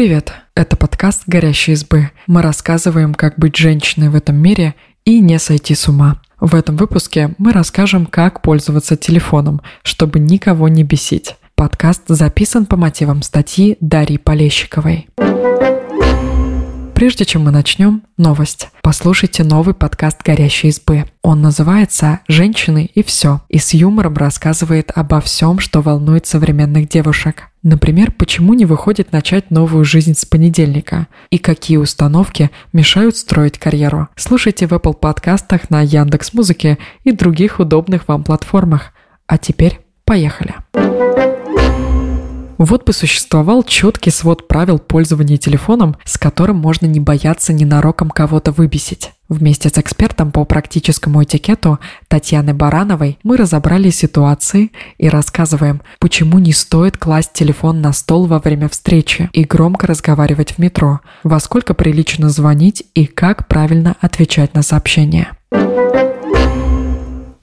Привет! Это подкаст «Горящие избы». Мы рассказываем, как быть женщиной в этом мире и не сойти с ума. В этом выпуске мы расскажем, как пользоваться телефоном, чтобы никого не бесить. Подкаст записан по мотивам статьи Дарьи Полещиковой. Прежде чем мы начнем, новость. Послушайте новый подкаст «Горящей избы». Он называется «Женщины и все» и с юмором рассказывает обо всем, что волнует современных девушек. Например, почему не выходит начать новую жизнь с понедельника и какие установки мешают строить карьеру. Слушайте в Apple подкастах на Яндекс Музыке и других удобных вам платформах. А теперь поехали. Вот бы существовал четкий свод правил пользования телефоном, с которым можно не бояться ненароком кого-то выбесить. Вместе с экспертом по практическому этикету Татьяной Барановой мы разобрали ситуации и рассказываем, почему не стоит класть телефон на стол во время встречи и громко разговаривать в метро, во сколько прилично звонить и как правильно отвечать на сообщения.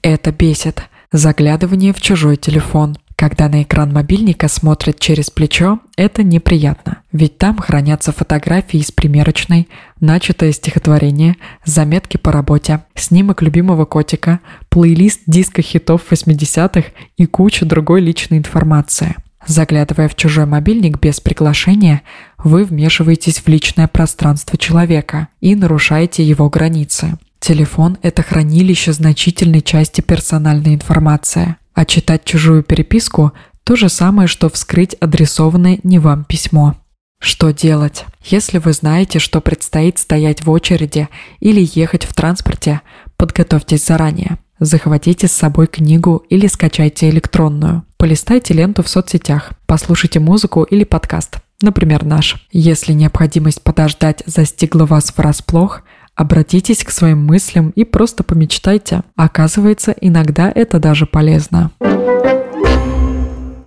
Это бесит. Заглядывание в чужой телефон – когда на экран мобильника смотрят через плечо, это неприятно, ведь там хранятся фотографии из примерочной, начатое стихотворение, заметки по работе, снимок любимого котика, плейлист диска хитов 80-х и куча другой личной информации. Заглядывая в чужой мобильник без приглашения, вы вмешиваетесь в личное пространство человека и нарушаете его границы. Телефон – это хранилище значительной части персональной информации. А читать чужую переписку – то же самое, что вскрыть адресованное не вам письмо. Что делать? Если вы знаете, что предстоит стоять в очереди или ехать в транспорте, подготовьтесь заранее. Захватите с собой книгу или скачайте электронную. Полистайте ленту в соцсетях, послушайте музыку или подкаст, например, наш. Если необходимость подождать застигла вас врасплох – Обратитесь к своим мыслям и просто помечтайте. Оказывается, иногда это даже полезно.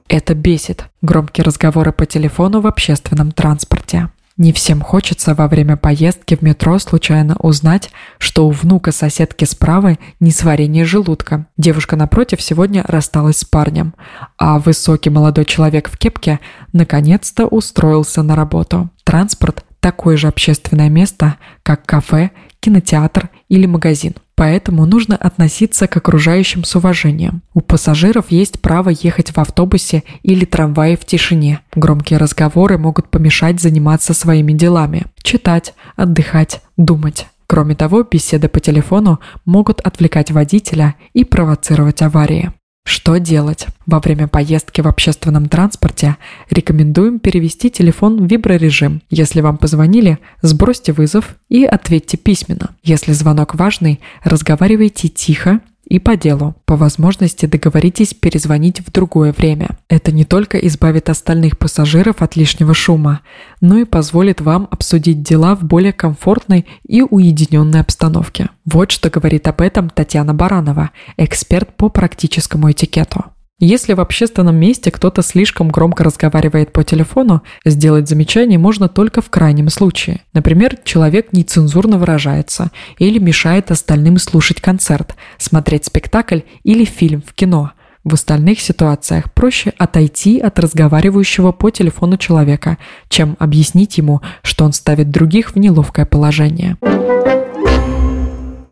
Это бесит. Громкие разговоры по телефону в общественном транспорте. Не всем хочется во время поездки в метро случайно узнать, что у внука соседки справа несварение желудка. Девушка напротив сегодня рассталась с парнем, а высокий молодой человек в кепке наконец-то устроился на работу. Транспорт такое же общественное место, как кафе, кинотеатр или магазин. Поэтому нужно относиться к окружающим с уважением. У пассажиров есть право ехать в автобусе или трамвае в тишине. Громкие разговоры могут помешать заниматься своими делами. Читать, отдыхать, думать. Кроме того, беседы по телефону могут отвлекать водителя и провоцировать аварии. Что делать? Во время поездки в общественном транспорте рекомендуем перевести телефон в виброрежим. Если вам позвонили, сбросьте вызов и ответьте письменно. Если звонок важный, разговаривайте тихо и по делу. По возможности договоритесь перезвонить в другое время. Это не только избавит остальных пассажиров от лишнего шума, но и позволит вам обсудить дела в более комфортной и уединенной обстановке. Вот что говорит об этом Татьяна Баранова, эксперт по практическому этикету. Если в общественном месте кто-то слишком громко разговаривает по телефону, сделать замечание можно только в крайнем случае. Например, человек нецензурно выражается или мешает остальным слушать концерт, смотреть спектакль или фильм в кино. В остальных ситуациях проще отойти от разговаривающего по телефону человека, чем объяснить ему, что он ставит других в неловкое положение.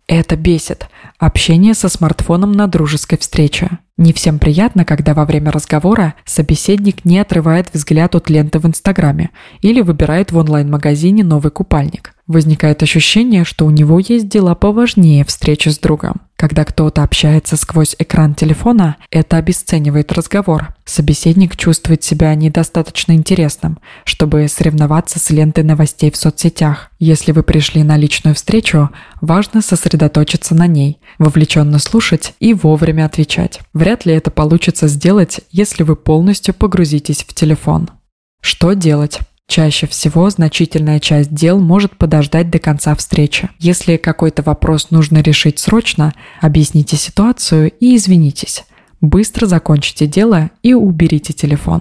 Это бесит. Общение со смартфоном на дружеской встрече. Не всем приятно, когда во время разговора собеседник не отрывает взгляд от ленты в Инстаграме или выбирает в онлайн-магазине новый купальник. Возникает ощущение, что у него есть дела поважнее встречи с другом. Когда кто-то общается сквозь экран телефона, это обесценивает разговор. Собеседник чувствует себя недостаточно интересным, чтобы соревноваться с лентой новостей в соцсетях. Если вы пришли на личную встречу, важно сосредоточиться на ней, вовлеченно слушать и вовремя отвечать. Вряд ли это получится сделать, если вы полностью погрузитесь в телефон. Что делать? Чаще всего значительная часть дел может подождать до конца встречи. Если какой-то вопрос нужно решить срочно, объясните ситуацию и извинитесь. Быстро закончите дело и уберите телефон.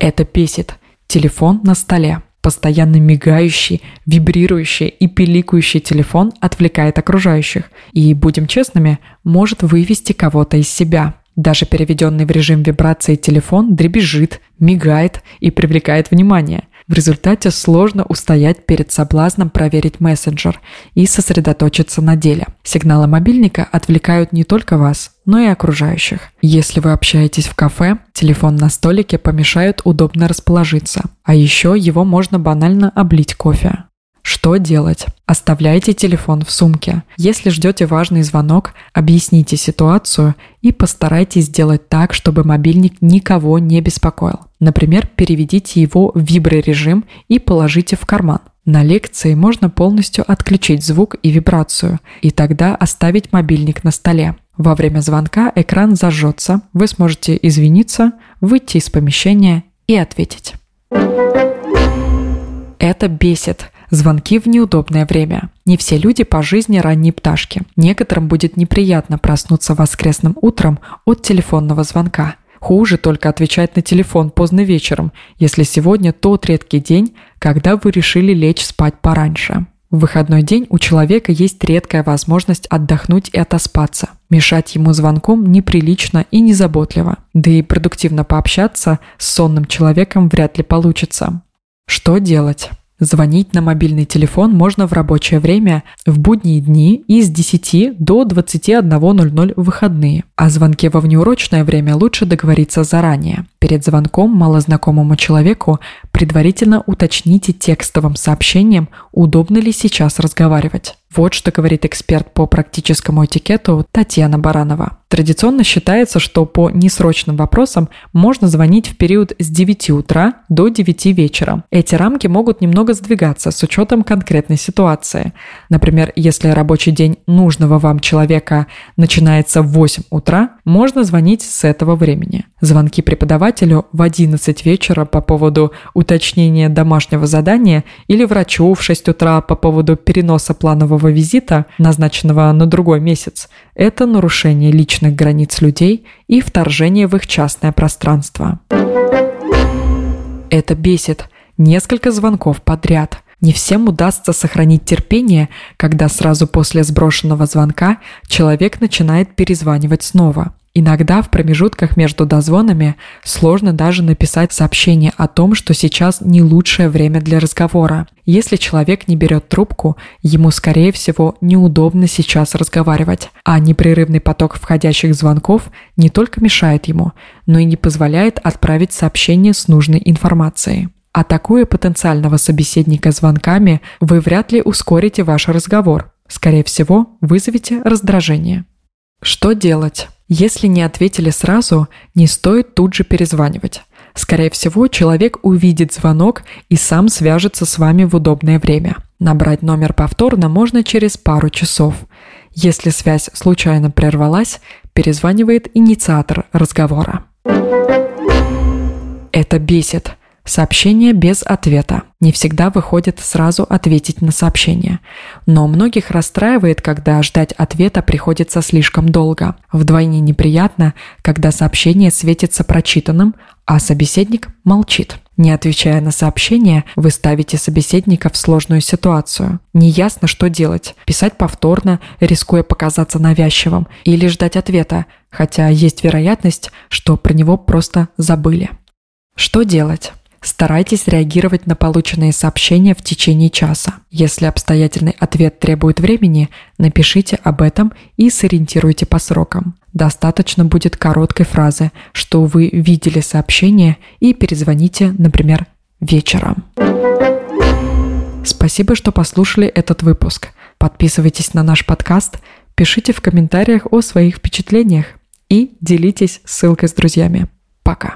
Это бесит. Телефон на столе. Постоянно мигающий, вибрирующий и пиликающий телефон отвлекает окружающих и, будем честными, может вывести кого-то из себя. Даже переведенный в режим вибрации телефон дребезжит, мигает и привлекает внимание. В результате сложно устоять перед соблазном проверить мессенджер и сосредоточиться на деле. Сигналы мобильника отвлекают не только вас, но и окружающих. Если вы общаетесь в кафе, телефон на столике помешает удобно расположиться, а еще его можно банально облить кофе. Что делать? Оставляйте телефон в сумке. Если ждете важный звонок, объясните ситуацию и постарайтесь сделать так, чтобы мобильник никого не беспокоил. Например, переведите его в виброрежим и положите в карман. На лекции можно полностью отключить звук и вибрацию, и тогда оставить мобильник на столе. Во время звонка экран зажжется, вы сможете извиниться, выйти из помещения и ответить. Это бесит. Звонки в неудобное время. Не все люди по жизни ранние пташки. Некоторым будет неприятно проснуться воскресным утром от телефонного звонка. Хуже только отвечать на телефон поздно вечером, если сегодня тот редкий день, когда вы решили лечь спать пораньше. В выходной день у человека есть редкая возможность отдохнуть и отоспаться. Мешать ему звонком неприлично и незаботливо. Да и продуктивно пообщаться с сонным человеком вряд ли получится. Что делать? Звонить на мобильный телефон можно в рабочее время в будние дни и с 10 до 21.00 в выходные. О звонке во внеурочное время лучше договориться заранее. Перед звонком малознакомому человеку предварительно уточните текстовым сообщением, удобно ли сейчас разговаривать. Вот что говорит эксперт по практическому этикету Татьяна Баранова. Традиционно считается, что по несрочным вопросам можно звонить в период с 9 утра до 9 вечера. Эти рамки могут немного сдвигаться с учетом конкретной ситуации. Например, если рабочий день нужного вам человека начинается в 8 утра, можно звонить с этого времени. Звонки преподавателю в 11 вечера по поводу уточнения домашнего задания или врачу в 6 утра по поводу переноса планового визита, назначенного на другой месяц, это нарушение личных границ людей и вторжение в их частное пространство. Это бесит. Несколько звонков подряд. Не всем удастся сохранить терпение, когда сразу после сброшенного звонка человек начинает перезванивать снова. Иногда в промежутках между дозвонами сложно даже написать сообщение о том, что сейчас не лучшее время для разговора. Если человек не берет трубку, ему, скорее всего, неудобно сейчас разговаривать, а непрерывный поток входящих звонков не только мешает ему, но и не позволяет отправить сообщение с нужной информацией. Атакуя потенциального собеседника звонками, вы вряд ли ускорите ваш разговор. Скорее всего, вызовете раздражение. Что делать? Если не ответили сразу, не стоит тут же перезванивать. Скорее всего, человек увидит звонок и сам свяжется с вами в удобное время. Набрать номер повторно можно через пару часов. Если связь случайно прервалась, перезванивает инициатор разговора. Это бесит. Сообщение без ответа. Не всегда выходит сразу ответить на сообщение. Но многих расстраивает, когда ждать ответа приходится слишком долго. Вдвойне неприятно, когда сообщение светится прочитанным, а собеседник молчит. Не отвечая на сообщение, вы ставите собеседника в сложную ситуацию. Неясно, что делать. Писать повторно, рискуя показаться навязчивым, или ждать ответа, хотя есть вероятность, что про него просто забыли. Что делать? Старайтесь реагировать на полученные сообщения в течение часа. Если обстоятельный ответ требует времени, напишите об этом и сориентируйте по срокам. Достаточно будет короткой фразы, что вы видели сообщение и перезвоните, например, вечером. Спасибо, что послушали этот выпуск. Подписывайтесь на наш подкаст, пишите в комментариях о своих впечатлениях и делитесь ссылкой с друзьями. Пока.